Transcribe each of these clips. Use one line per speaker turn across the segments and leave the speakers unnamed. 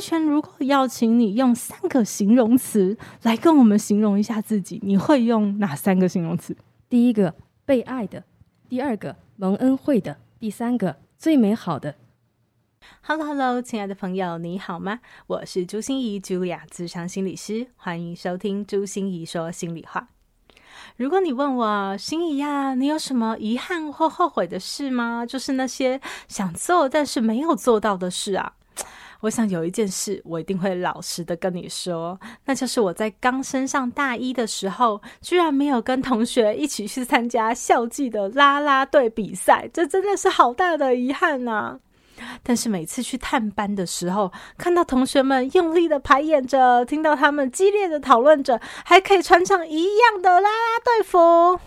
丽瑄，如果要请你用三个形容词来跟我们形容一下自己，你会用哪三个形容词？
第一个被爱的，第二个蒙恩惠的，第三个最美好的。
Hello，Hello，hello, 亲爱的朋友，你好吗？我是朱心怡，Julia，咨商心理师，欢迎收听朱心怡说心里话。如果你问我心怡呀，你有什么遗憾或后悔的事吗？就是那些想做但是没有做到的事啊。我想有一件事，我一定会老实的跟你说，那就是我在刚升上大一的时候，居然没有跟同学一起去参加校际的啦啦队比赛，这真的是好大的遗憾呐！但是每次去探班的时候，看到同学们用力的排演着，听到他们激烈的讨论着，还可以穿上一样的啦啦队服，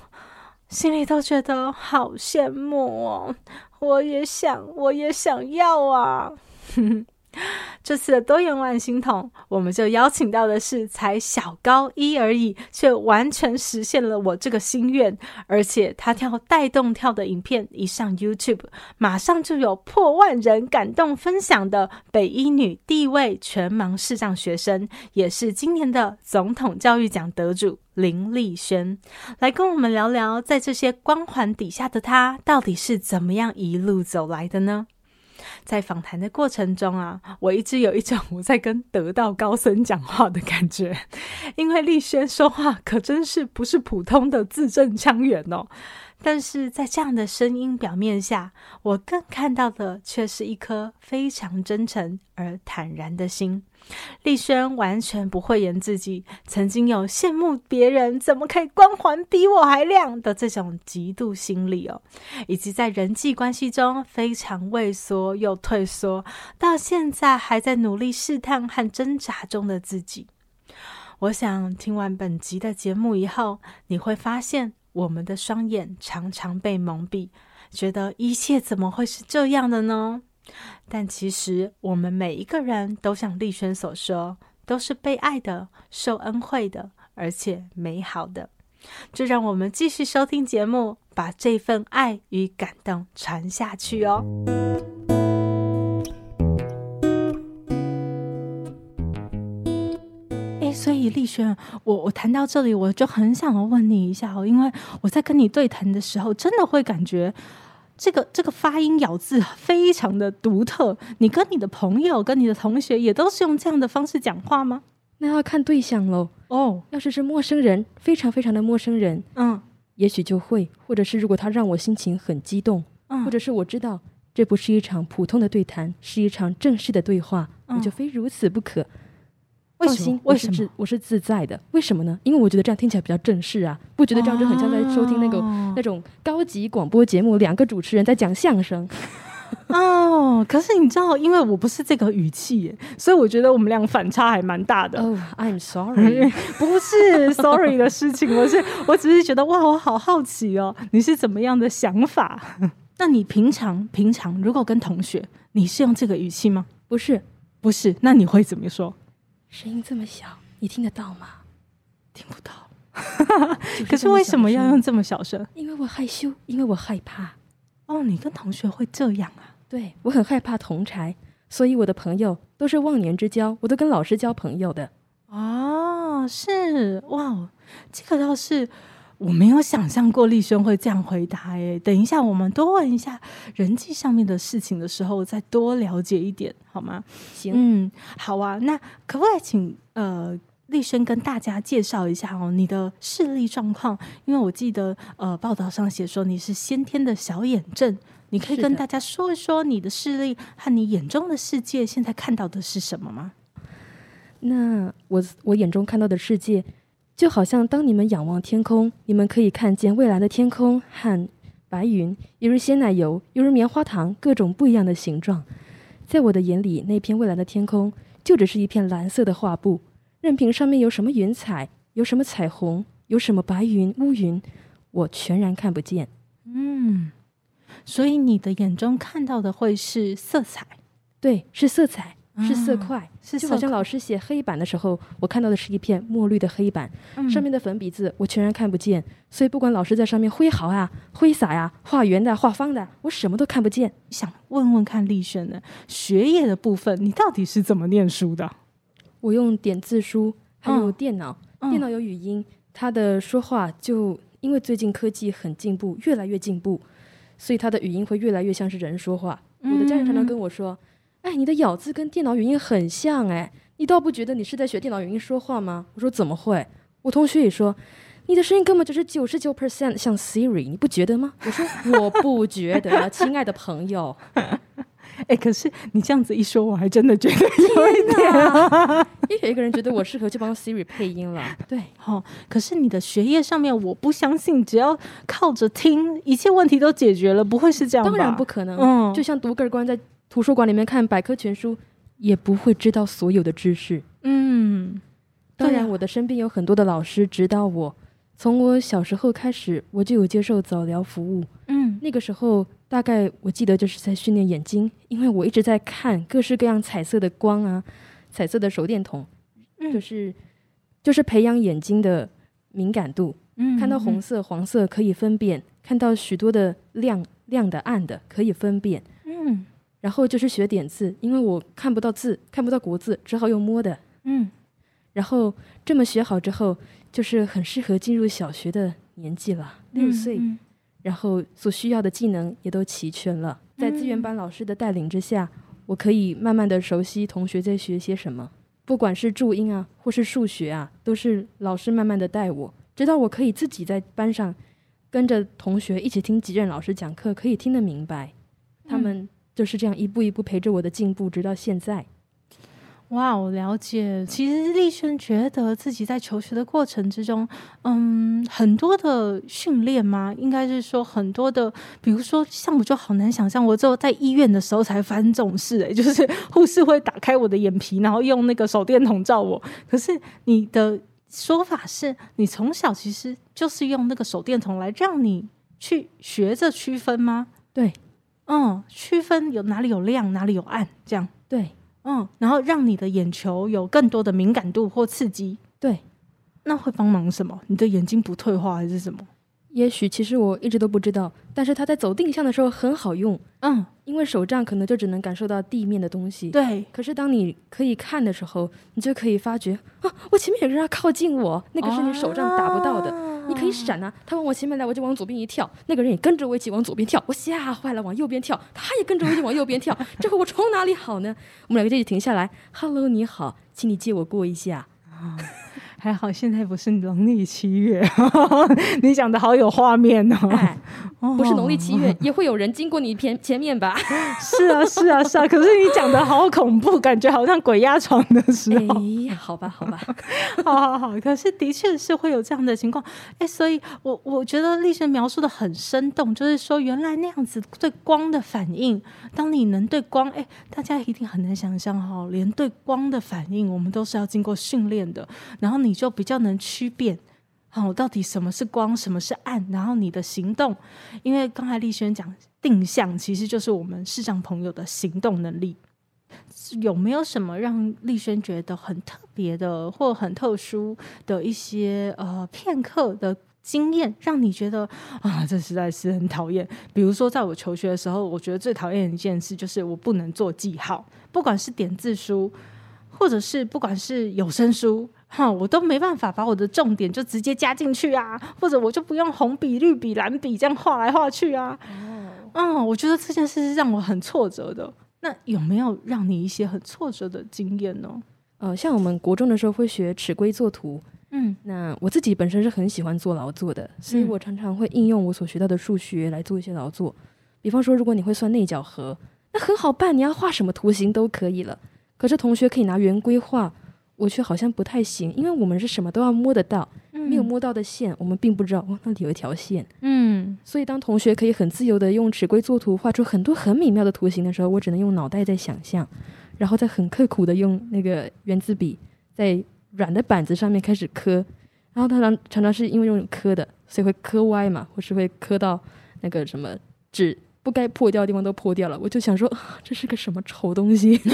心里都觉得好羡慕哦！我也想，我也想要啊！这次的多元万星筒，我们就邀请到的是才小高一而已，却完全实现了我这个心愿。而且他跳带动跳的影片一上 YouTube，马上就有破万人感动分享的北一女第一位全盲视障学生，也是今年的总统教育奖得主林丽轩，来跟我们聊聊，在这些光环底下的她，到底是怎么样一路走来的呢？在访谈的过程中啊，我一直有一种我在跟得道高僧讲话的感觉，因为丽轩说话可真是不是普通的字正腔圆哦。但是在这样的声音表面下，我更看到的却是一颗非常真诚而坦然的心。丽轩完全不讳言自己曾经有羡慕别人怎么可以光环比我还亮的这种嫉妒心理哦，以及在人际关系中非常畏缩又退缩，到现在还在努力试探和挣扎中的自己。我想听完本集的节目以后，你会发现。我们的双眼常常被蒙蔽，觉得一切怎么会是这样的呢？但其实我们每一个人都像丽轩所说，都是被爱的、受恩惠的，而且美好的。就让我们继续收听节目，把这份爱与感动传下去哦。所以丽轩，我我谈到这里，我就很想要问你一下哦，因为我在跟你对谈的时候，真的会感觉这个这个发音咬字非常的独特。你跟你的朋友、跟你的同学也都是用这样的方式讲话吗？
那要看对象喽。哦，要是是陌生人，非常非常的陌生人，嗯，也许就会；或者是如果他让我心情很激动，嗯，或者是我知道这不是一场普通的对谈，是一场正式的对话，我就非如此不可。放心，为什么？我是我是自在的？为什么呢？因为我觉得这样听起来比较正式啊，不觉得这样就很像在收听那个、哦、那种高级广播节目，两个主持人在讲相声。
哦，可是你知道，因为我不是这个语气耶，所以我觉得我们俩反差还蛮大的。
哦、oh,，I'm sorry，
不是 sorry 的事情，我是我只是觉得哇，我好好奇哦，你是怎么样的想法？那你平常平常如果跟同学，你是用这个语气吗？
不是，
不是，那你会怎么说？
声音这么小，你听得到吗？
听不到。可是为什么要用这么小声？
因为我害羞，因为我害怕。
哦，你跟同学会这样啊？
对，我很害怕同柴，所以我的朋友都是忘年之交，我都跟老师交朋友的。
哦，是哇，这个倒是。我没有想象过丽轩会这样回答诶，等一下，我们多问一下人际上面的事情的时候，再多了解一点，好吗？
行，
嗯，好啊。那可不可以请呃丽轩跟大家介绍一下哦，你的视力状况？因为我记得呃报道上写说你是先天的小眼症，你可以跟大家说一说你的视力和你眼中的世界现在看到的是什么吗？
那我我眼中看到的世界。就好像当你们仰望天空，你们可以看见蔚蓝的天空和白云，犹如鲜奶油，犹如棉花糖，各种不一样的形状。在我的眼里，那片蔚蓝的天空就只是一片蓝色的画布，任凭上面有什么云彩，有什么彩虹，有什么白云、乌云，我全然看不见。
嗯，所以你的眼中看到的会是色彩，
对，是色彩。是色
块，
就好像老师写黑板的时候，我看到的是一片墨绿的黑板，嗯、上面的粉笔字我全然看不见，所以不管老师在上面挥毫啊、挥洒呀、画圆的、画方的，我什么都看不见。
想问问看丽轩呢，学业的部分你到底是怎么念书的？
我用点字书，还有电脑，嗯、电脑有语音，他的说话就因为最近科技很进步，越来越进步，所以他的语音会越来越像是人说话。我的家人常常跟我说。嗯哎，你的咬字跟电脑语音很像哎，你倒不觉得你是在学电脑语音说话吗？我说怎么会？我同学也说，你的声音根本就是九十九 percent 像 Siri，你不觉得吗？我说我不觉得，亲爱的朋友。
哎，可是你这样子一说，我还真的觉得有一点啊。
也有一个人觉得我适合去帮 Siri 配音了。对，
好、哦，可是你的学业上面，我不相信，只要靠着听，一切问题都解决了，不会是这样吧？
当然不可能。嗯，就像独个儿关在。图书馆里面看百科全书，也不会知道所有的知识。
嗯，
当然，我的身边有很多的老师指导我。从我小时候开始，我就有接受早疗服务。
嗯，
那个时候大概我记得就是在训练眼睛，因为我一直在看各式各样彩色的光啊，彩色的手电筒，
嗯、
就是就是培养眼睛的敏感度。
嗯，
看到红色、黄色可以分辨，看到许多的亮亮的、暗的可以分辨。
嗯。
然后就是学点字，因为我看不到字，看不到国字，只好用摸的。
嗯，
然后这么学好之后，就是很适合进入小学的年纪了，六岁。
嗯嗯、
然后所需要的技能也都齐全了，在资源班老师的带领之下，我可以慢慢的熟悉同学在学些什么，不管是注音啊，或是数学啊，都是老师慢慢的带我，直到我可以自己在班上跟着同学一起听几任老师讲课，可以听得明白，他们、嗯。就是这样一步一步陪着我的进步，直到现在。
哇，我了解。其实丽轩觉得自己在求学的过程之中，嗯，很多的训练吗？应该是说很多的，比如说像我就好难想象，我只有在医院的时候才发生这种事，诶，就是护士会打开我的眼皮，然后用那个手电筒照我。可是你的说法是你从小其实就是用那个手电筒来让你去学着区分吗？
对。
嗯，区分有哪里有亮，哪里有暗，这样
对。
嗯，然后让你的眼球有更多的敏感度或刺激，
对。
那会帮忙什么？你的眼睛不退化还是什么？
也许其实我一直都不知道，但是它在走定向的时候很好用。
嗯，
因为手杖可能就只能感受到地面的东西。
对。
可是当你可以看的时候，你就可以发觉啊，我前面有个人要靠近我，那个是你手杖打不到的。啊你可以闪啊！他往我前面来，我就往左边一跳。那个人也跟着我一起往左边跳，我吓坏了，往右边跳。他也跟着我一起往右边跳。这回我从哪里好呢？我们两个就一起停下来。Hello，你好，请你借我过一下。
还好现在不是农历七月，你讲的好有画面哦。
不是农历七月，也会有人经过你前前面吧？
是啊，是啊，是啊。可是你讲的好恐怖，感觉好像鬼压床的时候。
哎，好吧，好吧，
好好好。可是的确是会有这样的情况。哎，所以我我觉得丽轩描述的很生动，就是说原来那样子对光的反应，当你能对光，哎，大家一定很难想象哈，连对光的反应，我们都是要经过训练的。然后你。你就比较能区辨，好，到底什么是光，什么是暗，然后你的行动，因为刚才丽轩讲定向，其实就是我们视障朋友的行动能力。有没有什么让丽轩觉得很特别的或很特殊的一些呃片刻的经验，让你觉得啊，这实在是很讨厌？比如说，在我求学的时候，我觉得最讨厌的一件事就是我不能做记号，不管是点字书，或者是不管是有声书。哈，我都没办法把我的重点就直接加进去啊，或者我就不用红笔、绿笔、蓝笔这样画来画去啊。
哦，
嗯，我觉得这件事是让我很挫折的。那有没有让你一些很挫折的经验呢？
呃，像我们国中的时候会学尺规作图，
嗯，
那我自己本身是很喜欢做劳作的，所以我常常会应用我所学到的数学来做一些劳作。比方说，如果你会算内角和，那很好办，你要画什么图形都可以了。可是同学可以拿圆规画。我却好像不太行，因为我们是什么都要摸得到，嗯、没有摸到的线，我们并不知道哦，那里有一条线。
嗯，
所以当同学可以很自由的用尺规作图画出很多很美妙的图形的时候，我只能用脑袋在想象，然后再很刻苦的用那个圆珠笔在软的板子上面开始刻，然后他常常常是因为用磕的，所以会磕歪嘛，或是会磕到那个什么纸不该破掉的地方都破掉了。我就想说，这是个什么丑东西？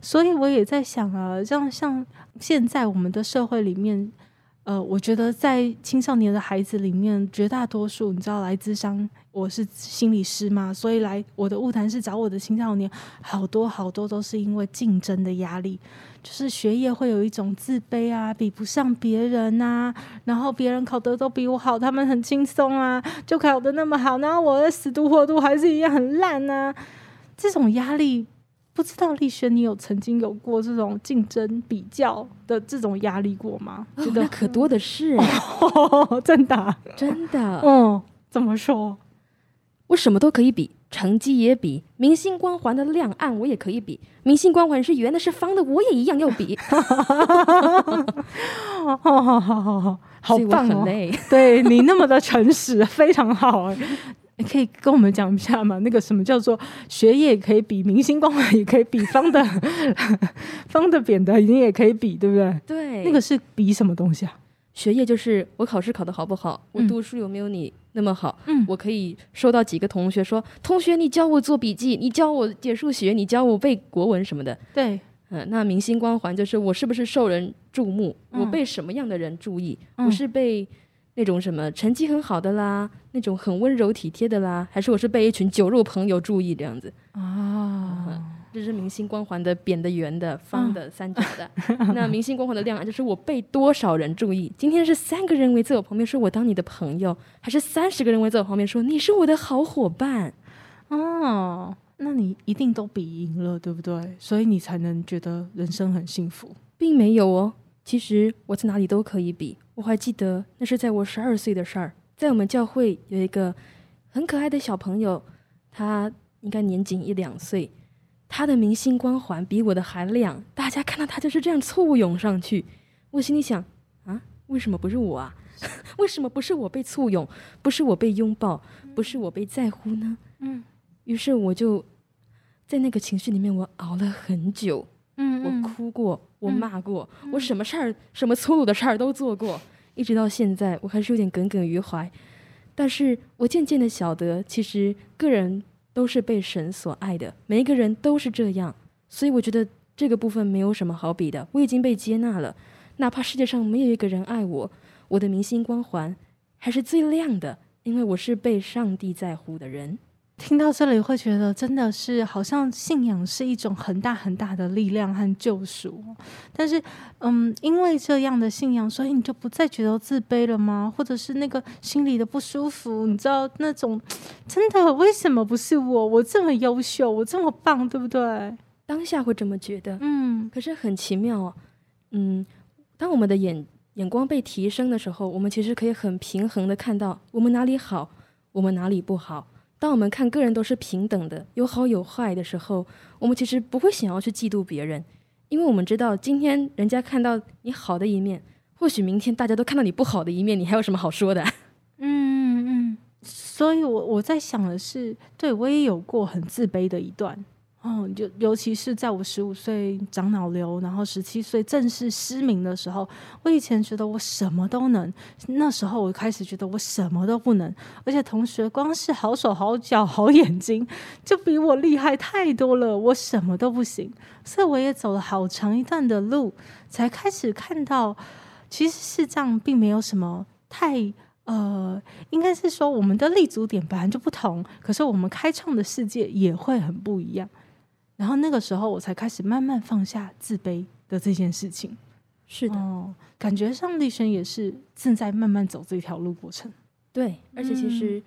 所以我也在想啊，像像现在我们的社会里面。呃，我觉得在青少年的孩子里面，绝大多数你知道来自商，我是心理师嘛，所以来我的物谈室找我的青少年，好多好多都是因为竞争的压力，就是学业会有一种自卑啊，比不上别人啊，然后别人考得都比我好，他们很轻松啊，就考得那么好，然后我的死读活读还是一样很烂啊，这种压力。不知道丽轩，你有曾经有过这种竞争比较的这种压力过吗？
觉得、哦、可多的是，
哦、真的、啊，
真的。
嗯，怎么说？
我什么都可以比，成绩也比，明星光环的亮暗我也可以比。明星光环是圆的，是方的，我也一样要比。好
好好好好，好棒哦！对你那么的诚实，非常好。你可以跟我们讲一下吗？那个什么叫做学业可以比，明星光环也可以比，方的、方的、扁的，你也可以比，对不对？
对，
那个是比什么东西啊？
学业就是我考试考得好不好，我读书有没有你那么好？
嗯，
我可以收到几个同学说：“同学，你教我做笔记，你教我解数学，你教我背国文什么的。”
对，
嗯，那明星光环就是我是不是受人注目？嗯，我被什么样的人注意？嗯，我是被。那种什么成绩很好的啦，那种很温柔体贴的啦，还是我是被一群酒肉朋友注意这样子
啊？
嗯，这是明星光环的扁的、圆的、方的、三角的。那明星光环的亮啊就是我被多少人注意？今天是三个人围在我旁边说我当你的朋友，还是三十个人围在我旁边说你是我的好伙伴？
哦，那你一定都比赢了，对不对？所以你才能觉得人生很幸福，
并没有哦。其实我在哪里都可以比。我还记得那是在我十二岁的事儿，在我们教会有一个很可爱的小朋友，他应该年仅一两岁，他的明星光环比我的还亮，大家看到他就是这样簇拥上去。我心里想啊，为什么不是我啊？为什么不是我被簇拥，不是我被拥抱，不是我被在乎呢？
嗯，
于是我就在那个情绪里面，我熬了很久。
嗯，
我哭过，我骂过，嗯、我什么事儿、什么粗鲁的事儿都做过，一直到现在，我还是有点耿耿于怀。但是我渐渐的晓得，其实个人都是被神所爱的，每一个人都是这样，所以我觉得这个部分没有什么好比的。我已经被接纳了，哪怕世界上没有一个人爱我，我的明星光环还是最亮的，因为我是被上帝在乎的人。
听到这里会觉得真的是好像信仰是一种很大很大的力量和救赎，但是，嗯，因为这样的信仰，所以你就不再觉得自卑了吗？或者是那个心里的不舒服？你知道那种真的为什么不是我？我这么优秀，我这么棒，对不对？
当下会这么觉得，
嗯。
可是很奇妙哦，嗯，当我们的眼眼光被提升的时候，我们其实可以很平衡的看到我们哪里好，我们哪里不好。当我们看个人都是平等的，有好有坏的时候，我们其实不会想要去嫉妒别人，因为我们知道今天人家看到你好的一面，或许明天大家都看到你不好的一面，你还有什么好说的？
嗯嗯，所以我我在想的是，对，我也有过很自卑的一段。哦，就尤其是在我十五岁长脑瘤，然后十七岁正式失明的时候，我以前觉得我什么都能，那时候我开始觉得我什么都不能，而且同学光是好手好脚好眼睛就比我厉害太多了，我什么都不行，所以我也走了好长一段的路，才开始看到，其实是这样，并没有什么太呃，应该是说我们的立足点本来就不同，可是我们开创的世界也会很不一样。然后那个时候，我才开始慢慢放下自卑的这件事情。
是的，
哦，感觉上丽轩也是正在慢慢走这条路过程。
对，而且其实、嗯、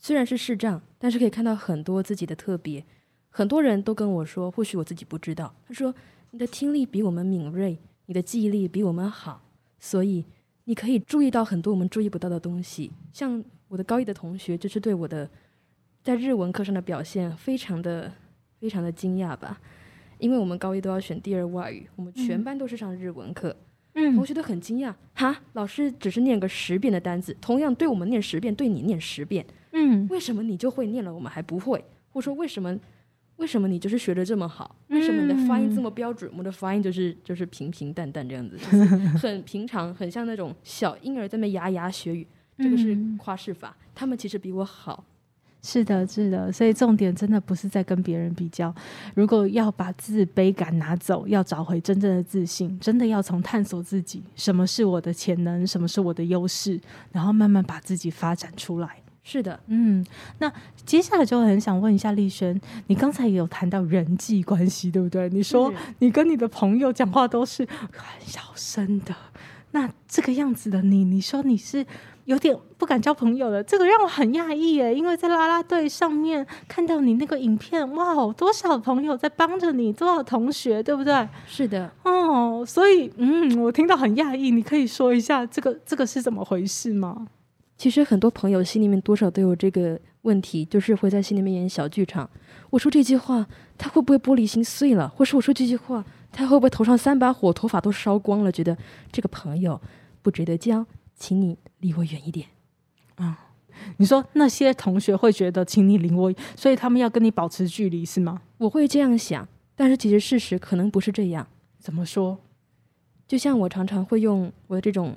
虽然是视障，但是可以看到很多自己的特别。很多人都跟我说，或许我自己不知道。他说：“你的听力比我们敏锐，你的记忆力比我们好，所以你可以注意到很多我们注意不到的东西。”像我的高一的同学，就是对我的在日文课上的表现非常的。非常的惊讶吧，因为我们高一都要选第二外语，我们全班都是上日文课，
嗯，
同学都很惊讶，哈，老师只是念个十遍的单字，同样对我们念十遍，对你念十遍，
嗯，
为什么你就会念了，我们还不会？或者说为什么为什么你就是学的这么好？为什么你的发音这么标准？嗯、我的发音就是就是平平淡淡这样子，就是 很平常，很像那种小婴儿在那牙牙学语。这个是夸饰法，嗯、他们其实比我好。
是的，是的，所以重点真的不是在跟别人比较。如果要把自卑感拿走，要找回真正的自信，真的要从探索自己，什么是我的潜能，什么是我的优势，然后慢慢把自己发展出来。
是的，
嗯，那接下来就很想问一下丽轩，你刚才也有谈到人际关系，对不对？你说你跟你的朋友讲话都是很小声的，那这个样子的你，你说你是？有点不敢交朋友了，这个让我很讶异耶，因为在啦啦队上面看到你那个影片，哇，多少朋友在帮着你，多少同学，对不对？
是的，
哦，所以，嗯，我听到很讶异，你可以说一下这个这个是怎么回事吗？
其实很多朋友心里面多少都有这个问题，就是会在心里面演小剧场。我说这句话，他会不会玻璃心碎了？或是我说这句话，他会不会头上三把火，头发都烧光了？觉得这个朋友不值得交。请你离我远一点。
啊、嗯，你说那些同学会觉得，请你离我，所以他们要跟你保持距离，是吗？
我会这样想，但是其实事实可能不是这样。
怎么说？
就像我常常会用我的这种，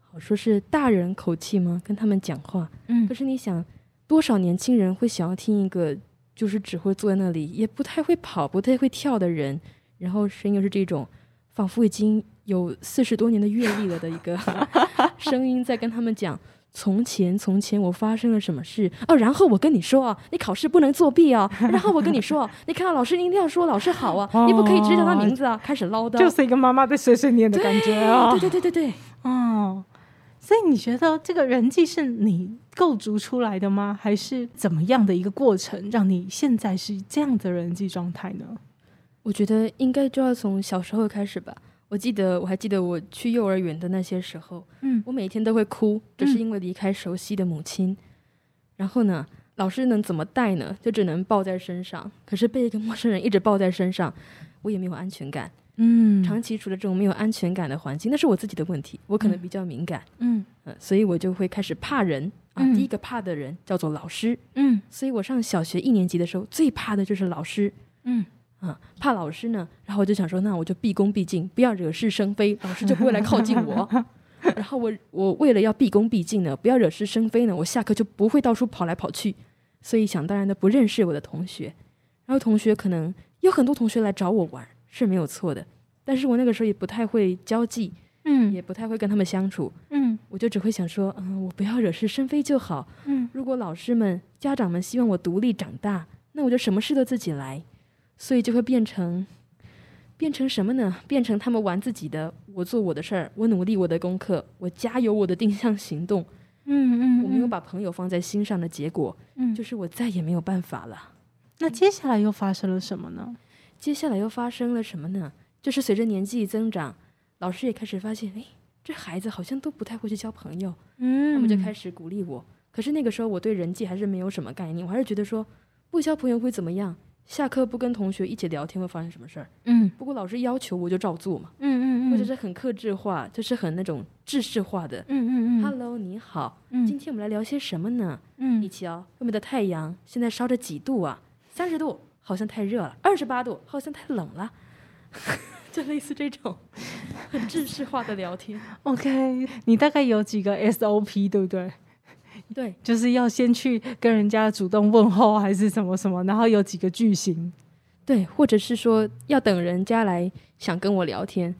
好说是大人口气吗？跟他们讲话。嗯。可是你想，多少年轻人会想要听一个，就是只会坐在那里，也不太会跑，不太会跳的人，然后声音又是这种，仿佛已经有四十多年的阅历了的一个。声音在跟他们讲，从前从前我发生了什么事哦，然后我跟你说啊，你考试不能作弊啊，然后我跟你说，你 看到老师你一定要说老师好啊，哦、你不可以直接叫他名字啊，开始唠叨，
就是一个妈妈在碎碎念的感觉啊，
对对对对对，
哦，所以你觉得这个人际是你构筑出来的吗？还是怎么样的一个过程，让你现在是这样的人际状态呢？
我觉得应该就要从小时候开始吧。我记得，我还记得我去幼儿园的那些时候，嗯，我每天都会哭，就是因为离开熟悉的母亲。嗯、然后呢，老师能怎么带呢？就只能抱在身上。可是被一个陌生人一直抱在身上，我也没有安全感。嗯，长期处在这种没有安全感的环境，那是我自己的问题。我可能比较敏感，嗯，嗯，所以我就会开始怕人啊。第一个怕的人叫做老师，嗯，所以我上小学一年级的时候，最怕的就是老师，嗯。啊，怕老师呢，然后我就想说，那我就毕恭毕敬，不要惹是生非，老师就不会来靠近我。然后我我为了要毕恭毕敬呢，不要惹是生非呢，我下课就不会到处跑来跑去。所以想当然的不认识我的同学，然后同学可能有很多同学来找我玩是没有错的，但是我那个时候也不太会交际，嗯，也不太会跟他们相处，嗯，我就只会想说，嗯，我不要惹是生非就好，嗯，如果老师们、家长们希望我独立长大，那我就什么事都自己来。所以就会变成，变成什么呢？变成他们玩自己的，我做我的事儿，我努力我的功课，我加油我的定向行动。嗯嗯，嗯，我没有把朋友放在心上的结果，嗯，就是我再也没有办法了。
那接下来又发生了什么呢？
接下来又发生了什么呢？就是随着年纪增长，老师也开始发现，哎，这孩子好像都不太会去交朋友。嗯，他们就开始鼓励我。可是那个时候我对人际还是没有什么概念，我还是觉得说，不交朋友会怎么样？下课不跟同学一起聊天会发生什么事儿？嗯，不过老师要求我就照做嘛。嗯嗯嗯，或者是很克制化，就是很那种制式化的。嗯嗯嗯。Hello，你好。嗯。今天我们来聊些什么呢？嗯。一起哦。外面的太阳现在烧着几度啊？三十度，好像太热了。二十八度，好像太冷了。就类似这种很制式化的聊天。
OK，你大概有几个 SOP，对不对？
对，
就是要先去跟人家主动问候，还是什么什么，然后有几个句型，
对，或者是说要等人家来想跟我聊天，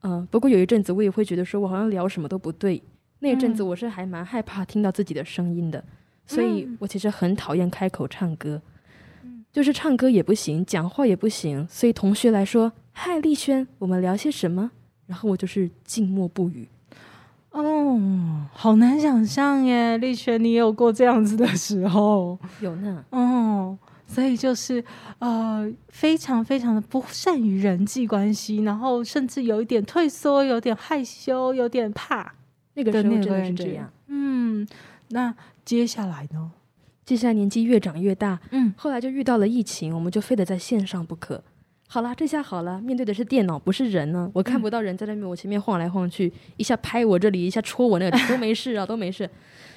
嗯、呃，不过有一阵子我也会觉得说我好像聊什么都不对，那一阵子我是还蛮害怕听到自己的声音的，嗯、所以我其实很讨厌开口唱歌，嗯，就是唱歌也不行，讲话也不行，所以同学来说，嗨，丽轩，我们聊些什么？然后我就是静默不语。
哦，好难想象耶，丽萱，你也有过这样子的时候？
有呢。
哦，所以就是呃，非常非常的不善于人际关系，然后甚至有一点退缩，有点害羞，有点怕。
那个时候真的是这样。
嗯，那接下来呢？
接下来年纪越长越大，嗯，后来就遇到了疫情，我们就非得在线上不可。好了，这下好了，面对的是电脑，不是人呢。我看不到人在那边，我前面晃来晃去，一下拍我这里，一下戳我那里，都没事啊，都没事。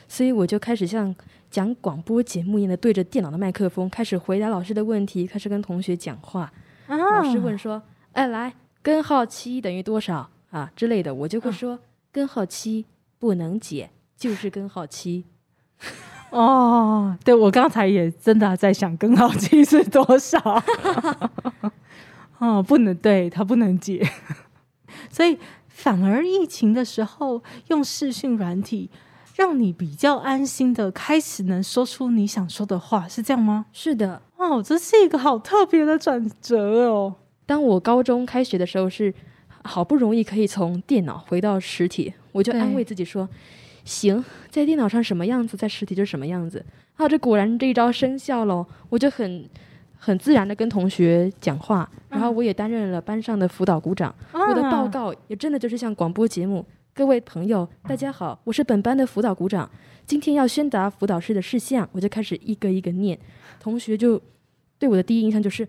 所以我就开始像讲广播节目一样的对着电脑的麦克风，开始回答老师的问题，开始跟同学讲话。啊、老师问说：“哎，来，根号七等于多少啊？”之类的，我就会说：“啊、根号七不能解，就是根号七。”
哦，对，我刚才也真的在想根号七是多少。哦，不能，对，他不能解，所以反而疫情的时候用视讯软体，让你比较安心的开始能说出你想说的话，是这样吗？
是的，
哦，这是一个好特别的转折哦。
当我高中开学的时候，是好不容易可以从电脑回到实体，我就安慰自己说。行，在电脑上什么样子，在实体就什么样子。啊，这果然这一招生效了！我就很很自然的跟同学讲话，然后我也担任了班上的辅导股长。嗯、我的报告也真的就是像广播节目。各位朋友，大家好，我是本班的辅导股长，今天要宣达辅导室的事项，我就开始一个一个念。同学就对我的第一印象就是。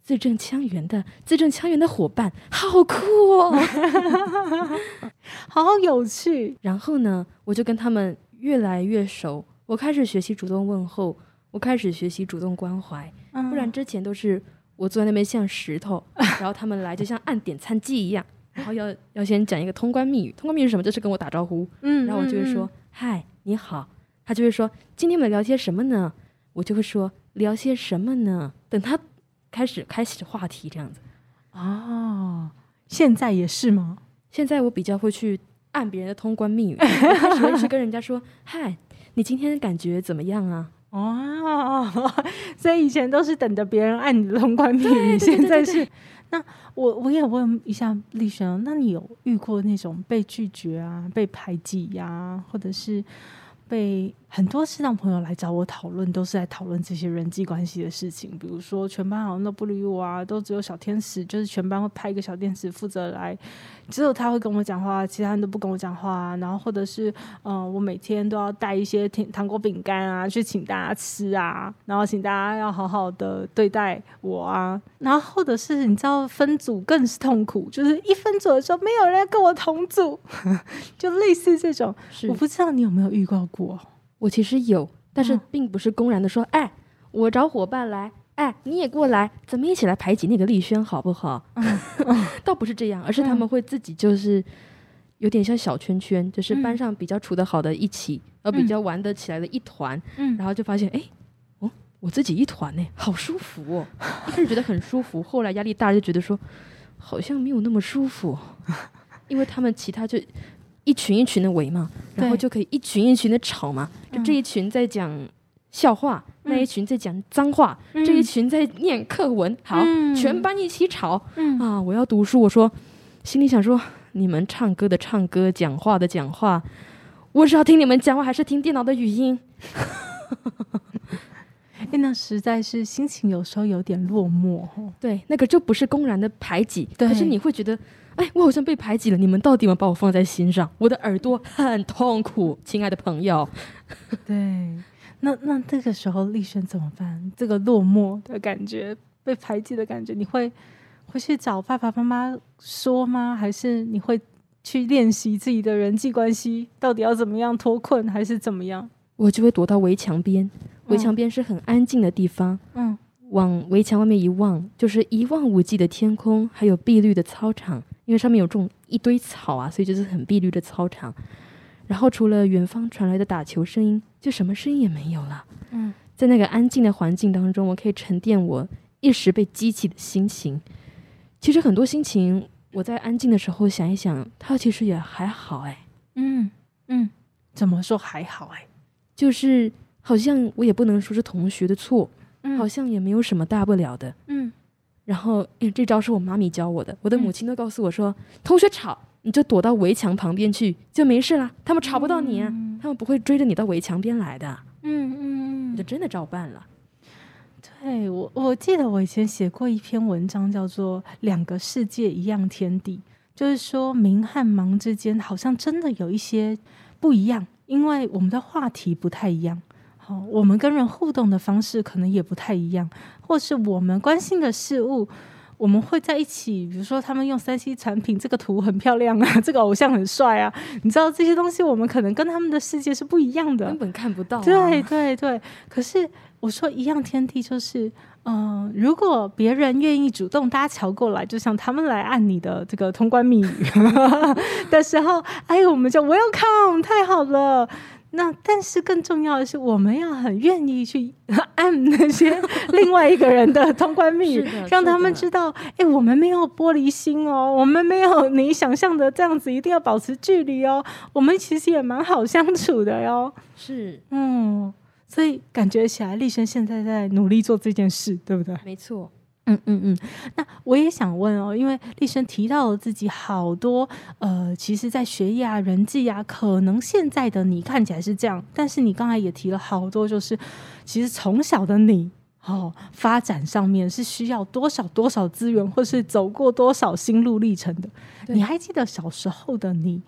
字正腔圆的，字正腔圆的伙伴，好酷哦，
好有趣。
然后呢，我就跟他们越来越熟，我开始学习主动问候，我开始学习主动关怀。不然之前都是我坐在那边像石头，然后他们来就像按点餐机一样，然后要要先讲一个通关密语，通关密语是什么？就是跟我打招呼。嗯，然后我就会说嗨，你好。他就会说今天我们聊些什么呢？我就会说聊些什么呢？等他。开始开启话题这样子，
哦，现在也是吗？
现在我比较会去按别人的通关密语，开始会去跟人家说：“ 嗨，你今天感觉怎么样啊？”
哦，所以以前都是等着别人按你的通关密语，现在是。那我我也问一下丽生，那你有遇过那种被拒绝啊、被排挤呀、啊，或者是？被很多视障朋友来找我讨论，都是在讨论这些人际关系的事情。比如说，全班好像都不理我啊，都只有小天使，就是全班会派一个小天使负责来，只有他会跟我讲话，其他人都不跟我讲话啊。然后或者是，嗯、呃，我每天都要带一些甜糖果饼干啊，去请大家吃啊，然后请大家要好好的对待我啊。然后或者是你知道分组更是痛苦，就是 一分组的时候没有人跟我同组，就类似这种。我不知道你有没有遇到过。我
我其实有，但是并不是公然的说，哎，我找伙伴来，哎，你也过来，咱们一起来排挤那个丽轩，好不好？嗯嗯、倒不是这样，而是他们会自己就是有点像小圈圈，就是班上比较处得好的一起，而、嗯、比较玩得起来的一团，嗯，然后就发现，哎，哦，我自己一团呢，好舒服哦，一开始觉得很舒服，后来压力大就觉得说，好像没有那么舒服，因为他们其他就。一群一群的围嘛，然后就可以一群一群的吵嘛。就这一群在讲笑话，嗯、那一群在讲脏话，嗯、这一群在念课文。好，嗯、全班一起吵。嗯、啊，我要读书。我说，心里想说，你们唱歌的唱歌，讲话的讲话，我是要听你们讲话，还是听电脑的语音？
哎那实在是心情有时候有点落寞。
对，那个就不是公然的排挤，可是你会觉得。哎，我好像被排挤了。你们到底有没有把我放在心上？我的耳朵很痛苦，亲爱的朋友。
对，那那这个时候丽轩怎么办？这个落寞的感觉，被排挤的感觉，你会会去找爸爸妈妈说吗？还是你会去练习自己的人际关系？到底要怎么样脱困，还是怎么样？
我就会躲到围墙边，围墙边是很安静的地方。嗯，往围墙外面一望，就是一望无际的天空，还有碧绿的操场。因为上面有种一堆草啊，所以就是很碧绿的操场。然后除了远方传来的打球声音，就什么声音也没有了。嗯，在那个安静的环境当中，我可以沉淀我一时被激起的心情。其实很多心情，我在安静的时候想一想，它其实也还好哎。
嗯嗯，怎么说还好哎？
就是好像我也不能说是同学的错，嗯，好像也没有什么大不了的。嗯。然后，这招是我妈咪教我的。我的母亲都告诉我说：“嗯、同学吵，你就躲到围墙旁边去，就没事了。他们吵不到你，啊，嗯、他们不会追着你到围墙边来的。嗯”嗯嗯，我就真的照办了。
对我，我记得我以前写过一篇文章，叫做《两个世界一样天地》，就是说明和盲之间好像真的有一些不一样，因为我们的话题不太一样。好，我们跟人互动的方式可能也不太一样。或是我们关心的事物，我们会在一起，比如说他们用三 C 产品，这个图很漂亮啊，这个偶像很帅啊，你知道这些东西，我们可能跟他们的世界是不一样的，
根本看不到啊。
对对对，可是我说一样天地就是。嗯、呃，如果别人愿意主动搭桥过来，就像他们来按你的这个通关密语 的时候，哎，我们就 welcome，太好了。那但是更重要的是，我们要很愿意去 按那些另外一个人的通关密语，让他们知道，哎，我们没有玻璃心哦，我们没有你想象的这样子，一定要保持距离哦。我们其实也蛮好相处的哟。
是，
嗯。所以感觉起来，丽轩现在在努力做这件事，对不对？
没错，
嗯嗯嗯。那我也想问哦，因为丽生提到了自己好多，呃，其实，在学业啊、人际啊，可能现在的你看起来是这样，但是你刚才也提了好多，就是其实从小的你，哦，发展上面是需要多少多少资源，或是走过多少心路历程的。你还记得小时候的你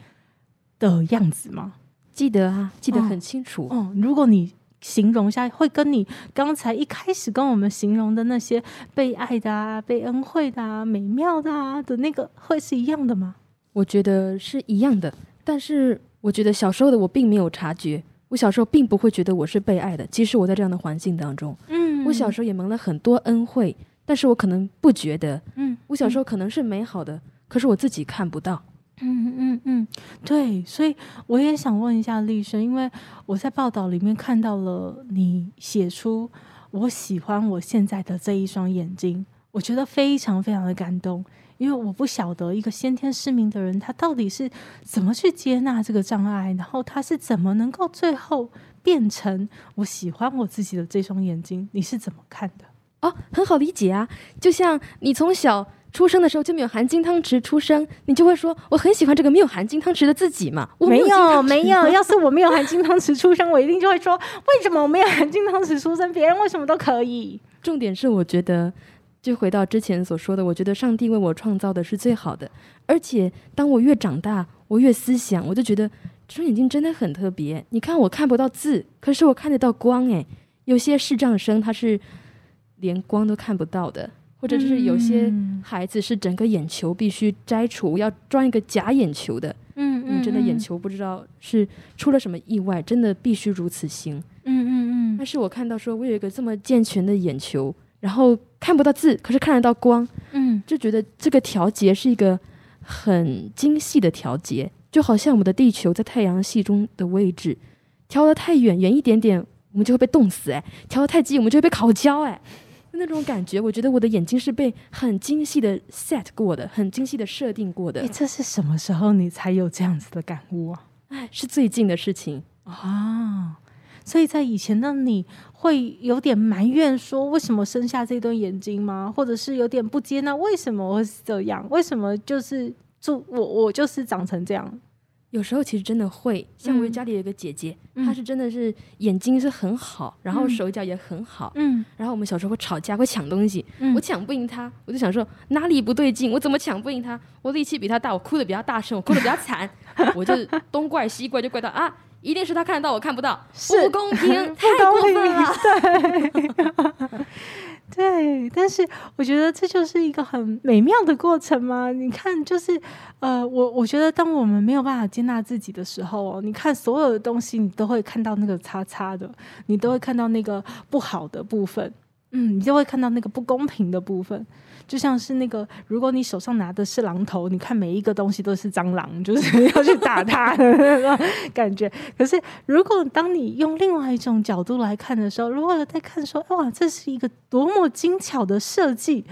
的样子吗？
记得啊，记得很清楚。
嗯，嗯，如果你形容一下，会跟你刚才一开始跟我们形容的那些被爱的啊、被恩惠的啊、美妙的啊的那个，会是一样的吗？
我觉得是一样的，但是我觉得小时候的我并没有察觉，我小时候并不会觉得我是被爱的。即使我在这样的环境当中，嗯，我小时候也蒙了很多恩惠，但是我可能不觉得，嗯，我小时候可能是美好的，嗯，可是我自己看不到。
嗯嗯嗯，对，所以我也想问一下丽萱，因为我在报道里面看到了你写出我喜欢我现在的这一双眼睛，我觉得非常非常的感动，因为我不晓得一个先天失明的人他到底是怎么去接纳这个障碍，然后他是怎么能够最后变成我喜欢我自己的这双眼睛，你是怎么看的？
哦，很好理解啊，就像你从小。出生的时候就没有含金汤匙出生，你就会说我很喜欢这个没有含金汤匙的自己嘛？我没有，
没有，要是我没有含金汤匙出生，我一定就会说，为什么我没有含金汤匙出生？别人为什么都可以？
重点是，我觉得，就回到之前所说的，我觉得上帝为我创造的是最好的。而且，当我越长大，我越思想，我就觉得这双眼睛真的很特别。你看，我看不到字，可是我看得到光。诶，有些视障生他是连光都看不到的。或者是有些孩子是整个眼球必须摘除，要装一个假眼球的。嗯嗯，真的眼球不知道是出了什么意外，真的必须如此行。嗯嗯嗯。但是我看到说，我有一个这么健全的眼球，然后看不到字，可是看得到光。嗯，就觉得这个调节是一个很精细的调节，就好像我们的地球在太阳系中的位置，调得太远远一点点，我们就会被冻死；哎，调得太近，我们就会被烤焦。哎。那种感觉，我觉得我的眼睛是被很精细的 set 过的，很精细的设定过的。
诶，这是什么时候你才有这样子的感悟啊？
哎，是最近的事情
啊。所以在以前的你会有点埋怨说，为什么生下这对眼睛吗？或者是有点不接纳，为什么是这样？为什么就是就我我就是长成这样？
有时候其实真的会，像我家里有一个姐姐，嗯、她是真的是眼睛是很好，然后手脚也很好，嗯，然后我们小时候会吵架，会抢东西，嗯、我抢不赢她，我就想说哪里不对劲，我怎么抢不赢她？我力气比她大，我哭的比较大声，我哭的比较惨，我就 东怪西怪，就怪到啊，一定是她看得到，我看不到，不公平，太过分了，
对。对，但是我觉得这就是一个很美妙的过程嘛。你看，就是呃，我我觉得当我们没有办法接纳自己的时候，你看所有的东西，你都会看到那个叉叉的，你都会看到那个不好的部分，嗯，你就会看到那个不公平的部分。就像是那个，如果你手上拿的是榔头，你看每一个东西都是蟑螂，就是要去打它的那种感觉。可是，如果当你用另外一种角度来看的时候，如果在看说，哇，这是一个多么精巧的设计，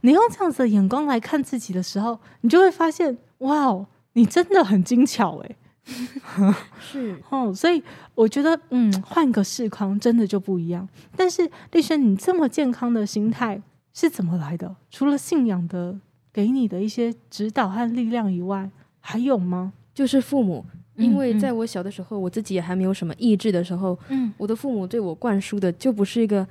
你用这样子的眼光来看自己的时候，你就会发现，哇哦，你真的很精巧哎。
是
哦，所以我觉得，嗯，换个视框真的就不一样。但是，丽轩，你这么健康的心态。是怎么来的？除了信仰的给你的一些指导和力量以外，还有吗？
就是父母，因为在我小的时候，嗯、我自己也还没有什么意志的时候，嗯，我的父母对我灌输的就不是一个，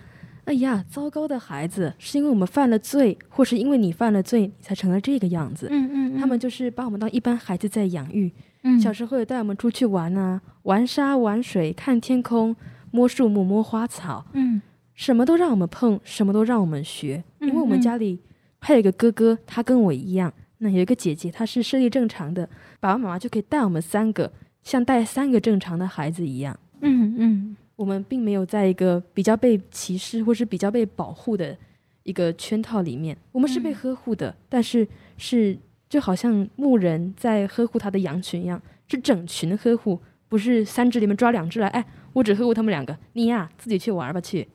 哎呀，糟糕的孩子，是因为我们犯了罪，或是因为你犯了罪，你才成了这个样子。嗯嗯，嗯，他们就是把我们当一般孩子在养育。嗯，小时候也带我们出去玩啊，玩沙玩水，看天空，摸树木，摸花草。嗯。什么都让我们碰，什么都让我们学，因为我们家里还有一个哥哥，他跟我一样。那有一个姐姐，她是视力正常的，爸爸妈妈就可以带我们三个，像带三个正常的孩子一样。
嗯嗯，
我们并没有在一个比较被歧视或是比较被保护的一个圈套里面，我们是被呵护的，嗯、但是是就好像牧人在呵护他的羊群一样，是整群呵护，不是三只里面抓两只来，哎，我只呵护他们两个，你呀自己去玩吧去。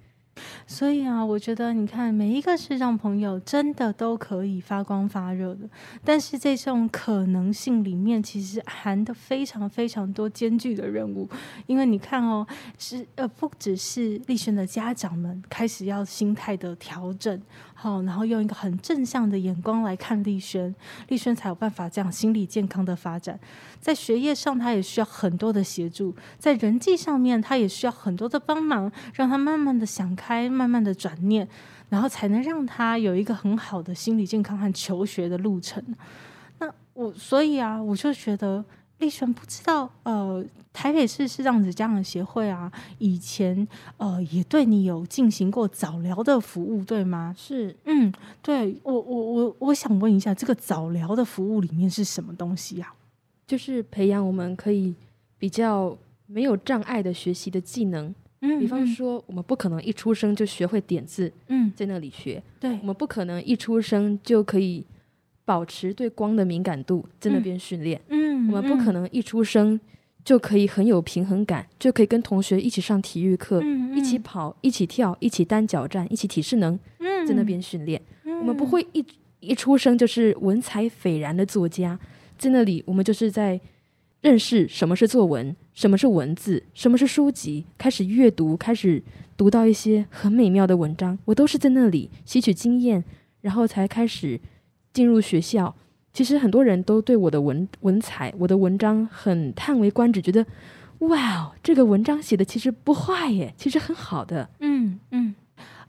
所以啊，我觉得你看每一个视障朋友真的都可以发光发热的，但是这种可能性里面其实含的非常非常多艰巨的任务，因为你看哦，是呃不只是立轩的家长们开始要心态的调整。好，然后用一个很正向的眼光来看丽轩，丽轩才有办法这样心理健康的发展。在学业上，他也需要很多的协助；在人际上面，他也需要很多的帮忙，让他慢慢的想开，慢慢的转念，然后才能让他有一个很好的心理健康和求学的路程。那我所以啊，我就觉得。丽萱不知道，呃，台北市视障者家长协会啊，以前呃也对你有进行过早疗的服务，对吗？
是，
嗯，对我我我我想问一下，这个早疗的服务里面是什么东西啊？
就是培养我们可以比较没有障碍的学习的技能，嗯，比方说我们不可能一出生就学会点字，嗯，在那里学，
对，
我们不可能一出生就可以。保持对光的敏感度，在那边训练。嗯，我们不可能一出生就可以很有平衡感，嗯、就可以跟同学一起上体育课，一起跑，一起跳，一起单脚站，一起体适能，嗯、在那边训练。嗯、我们不会一一出生就是文采斐然的作家，在那里我们就是在认识什么是作文，什么是文字，什么是书籍，开始阅读，开始读到一些很美妙的文章。我都是在那里吸取经验，然后才开始。进入学校，其实很多人都对我的文文采、我的文章很叹为观止，觉得哇，这个文章写的其实不坏耶，其实很好的。
嗯嗯，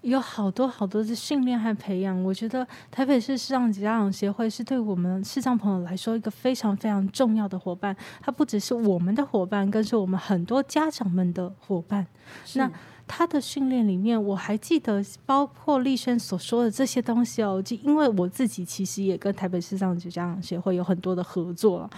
有好多好多的训练和培养，我觉得台北市视障家长协会是对我们视障朋友来说一个非常非常重要的伙伴。它不只是我们的伙伴，更是我们很多家长们的伙伴。那。他的训练里面，我还记得包括立轩所说的这些东西哦。就因为我自己其实也跟台北市上局家长协会有很多的合作。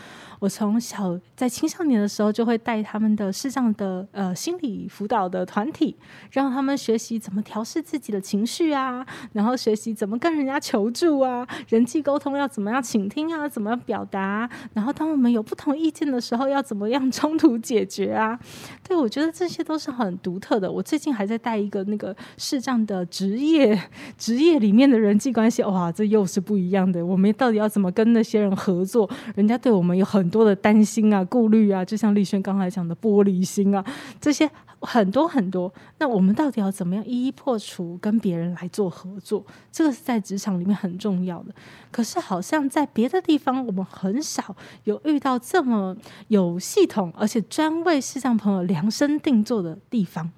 我从小在青少年的时候就会带他们的视障的呃心理辅导的团体，让他们学习怎么调试自己的情绪啊，然后学习怎么跟人家求助啊，人际沟通要怎么样倾听啊，怎么样表达，然后当我们有不同意见的时候要怎么样 冲突解决啊。对，我觉得这些都是很独特的。我最近还在带一个那个视障的职业，职业里面的人际关系，哇，这又是不一样的。我们到底要怎么跟那些人合作？人家对我们有很多的担心啊、顾虑啊，就像丽轩刚才讲的玻璃心啊，这些很多很多。那我们到底要怎么样一一破除，跟别人来做合作？这个是在职场里面很重要的。可是好像在别的地方，我们很少有遇到这么有系统，而且专为视障朋友量身定做的地方。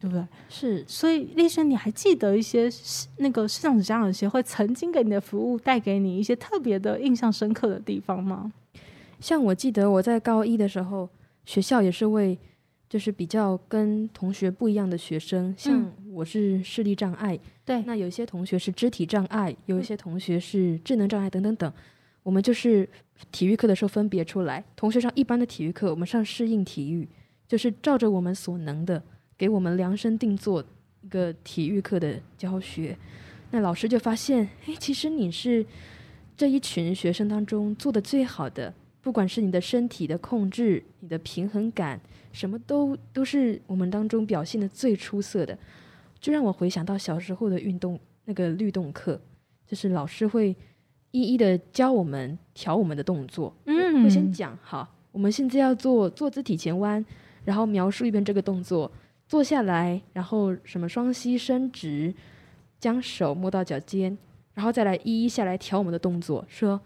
对不对？
是，
所以丽轩，你还记得一些那个视障者家长协会曾经给你的服务带给你一些特别的印象深刻的地方吗？
像我记得我在高一的时候，学校也是为就是比较跟同学不一样的学生，像我是视力障碍，对、嗯，那有些同学是肢体障碍，有一些同学是智能障碍等等等，我们就是体育课的时候分别出来，同学上一般的体育课，我们上适应体育，就是照着我们所能的。给我们量身定做一个体育课的教学，那老师就发现，哎，其实你是这一群学生当中做的最好的，不管是你的身体的控制、你的平衡感，什么都都是我们当中表现的最出色的，就让我回想到小时候的运动那个律动课，就是老师会一一的教我们调我们的动作，嗯，会先讲好，我们现在要做坐姿体前弯，然后描述一遍这个动作。坐下来，然后什么双膝伸直，将手摸到脚尖，然后再来一一下来调我们的动作。说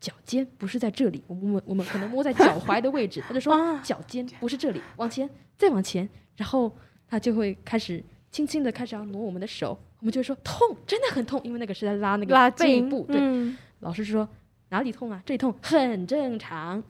脚尖不是在这里，我们我们可能摸在脚踝的位置。他就说 脚尖不是这里，往前再往前，然后他就会开始轻轻的开始要挪我们的手。我们就会说痛，真的很痛，因为那个是在拉那个背部。对，嗯、老师说哪里痛啊？这里痛很正常。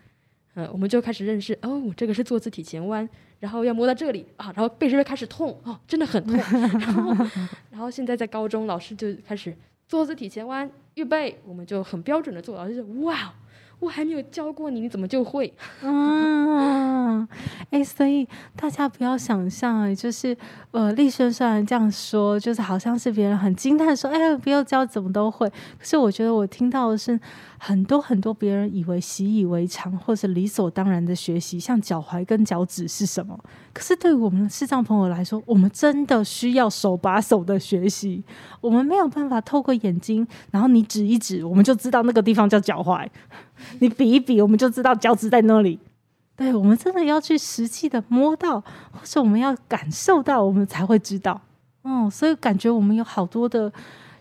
呃，我们就开始认识哦，这个是坐姿体前弯。然后要摸到这里啊，然后背这边开始痛哦，真的很痛。然后，然后现在在高中，老师就开始坐姿体前弯，预备，我们就很标准的做。到，就是：“哇。”我还没有教过你，你怎么就会？
嗯，哎，所以大家不要想象，就是呃，立轩虽然这样说，就是好像是别人很惊叹说，哎，不要教怎么都会。可是我觉得我听到的是很多很多别人以为习以为常或是理所当然的学习，像脚踝跟脚趾是什么？可是对于我们视障朋友来说，我们真的需要手把手的学习。我们没有办法透过眼睛，然后你指一指，我们就知道那个地方叫脚踝。你比一比，我们就知道脚趾在那里。对，我们真的要去实际的摸到，或者我们要感受到，我们才会知道。嗯，所以感觉我们有好多的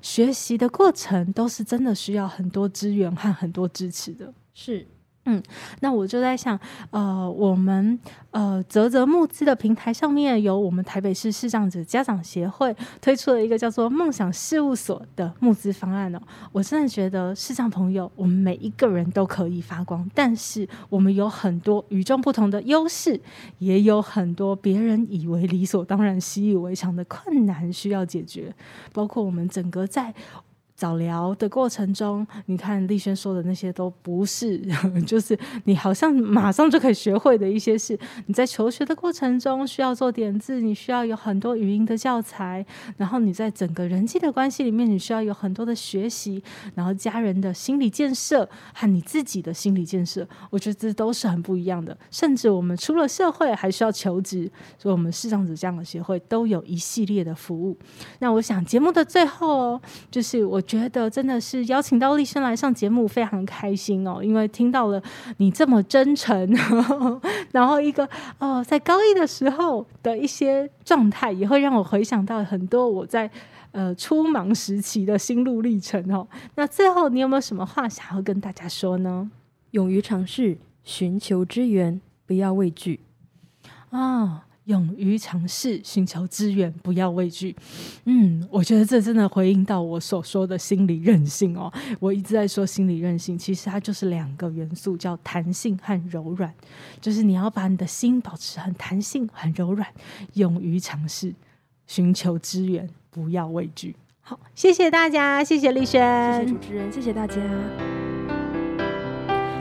学习的过程，都是真的需要很多资源和很多支持的。
是。
嗯，那我就在想，呃，我们呃泽泽募资的平台上面有我们台北市视障者家长协会推出了一个叫做“梦想事务所”的募资方案哦。我真的觉得视障朋友，我们每一个人都可以发光，但是我们有很多与众不同的优势，也有很多别人以为理所当然、习以为常的困难需要解决，包括我们整个在。早疗的过程中，你看丽轩说的那些都不是，就是你好像马上就可以学会的一些事。你在求学的过程中需要做点字，你需要有很多语音的教材，然后你在整个人际的关系里面，你需要有很多的学习，然后家人的心理建设和你自己的心理建设，我觉得这都是很不一样的。甚至我们出了社会还需要求职，所以我们视障者家长协会都有一系列的服务。那我想节目的最后哦，就是我。觉得真的是邀请到丽生来上节目，非常开心哦，因为听到了你这么真诚，呵 呵然后一个哦，在高一的时候的一些状态，也会让我回想到很多我在呃初盲时期的心路历程哦。那最后你有没有什么话想要跟大家说呢？
勇于尝试，寻求支援，不要畏惧
啊。哦勇于尝试，寻求资源，不要畏惧。嗯，我觉得这真的回应到我所说的心理韧性哦。我一直在说心理韧性，其实它就是两个元素，叫弹性和柔软。就是你要把你的心保持很弹性、很柔软，勇于尝试，寻求资源，不要畏惧。好，谢谢大家，谢谢丽轩，
谢谢主持人，谢谢大家。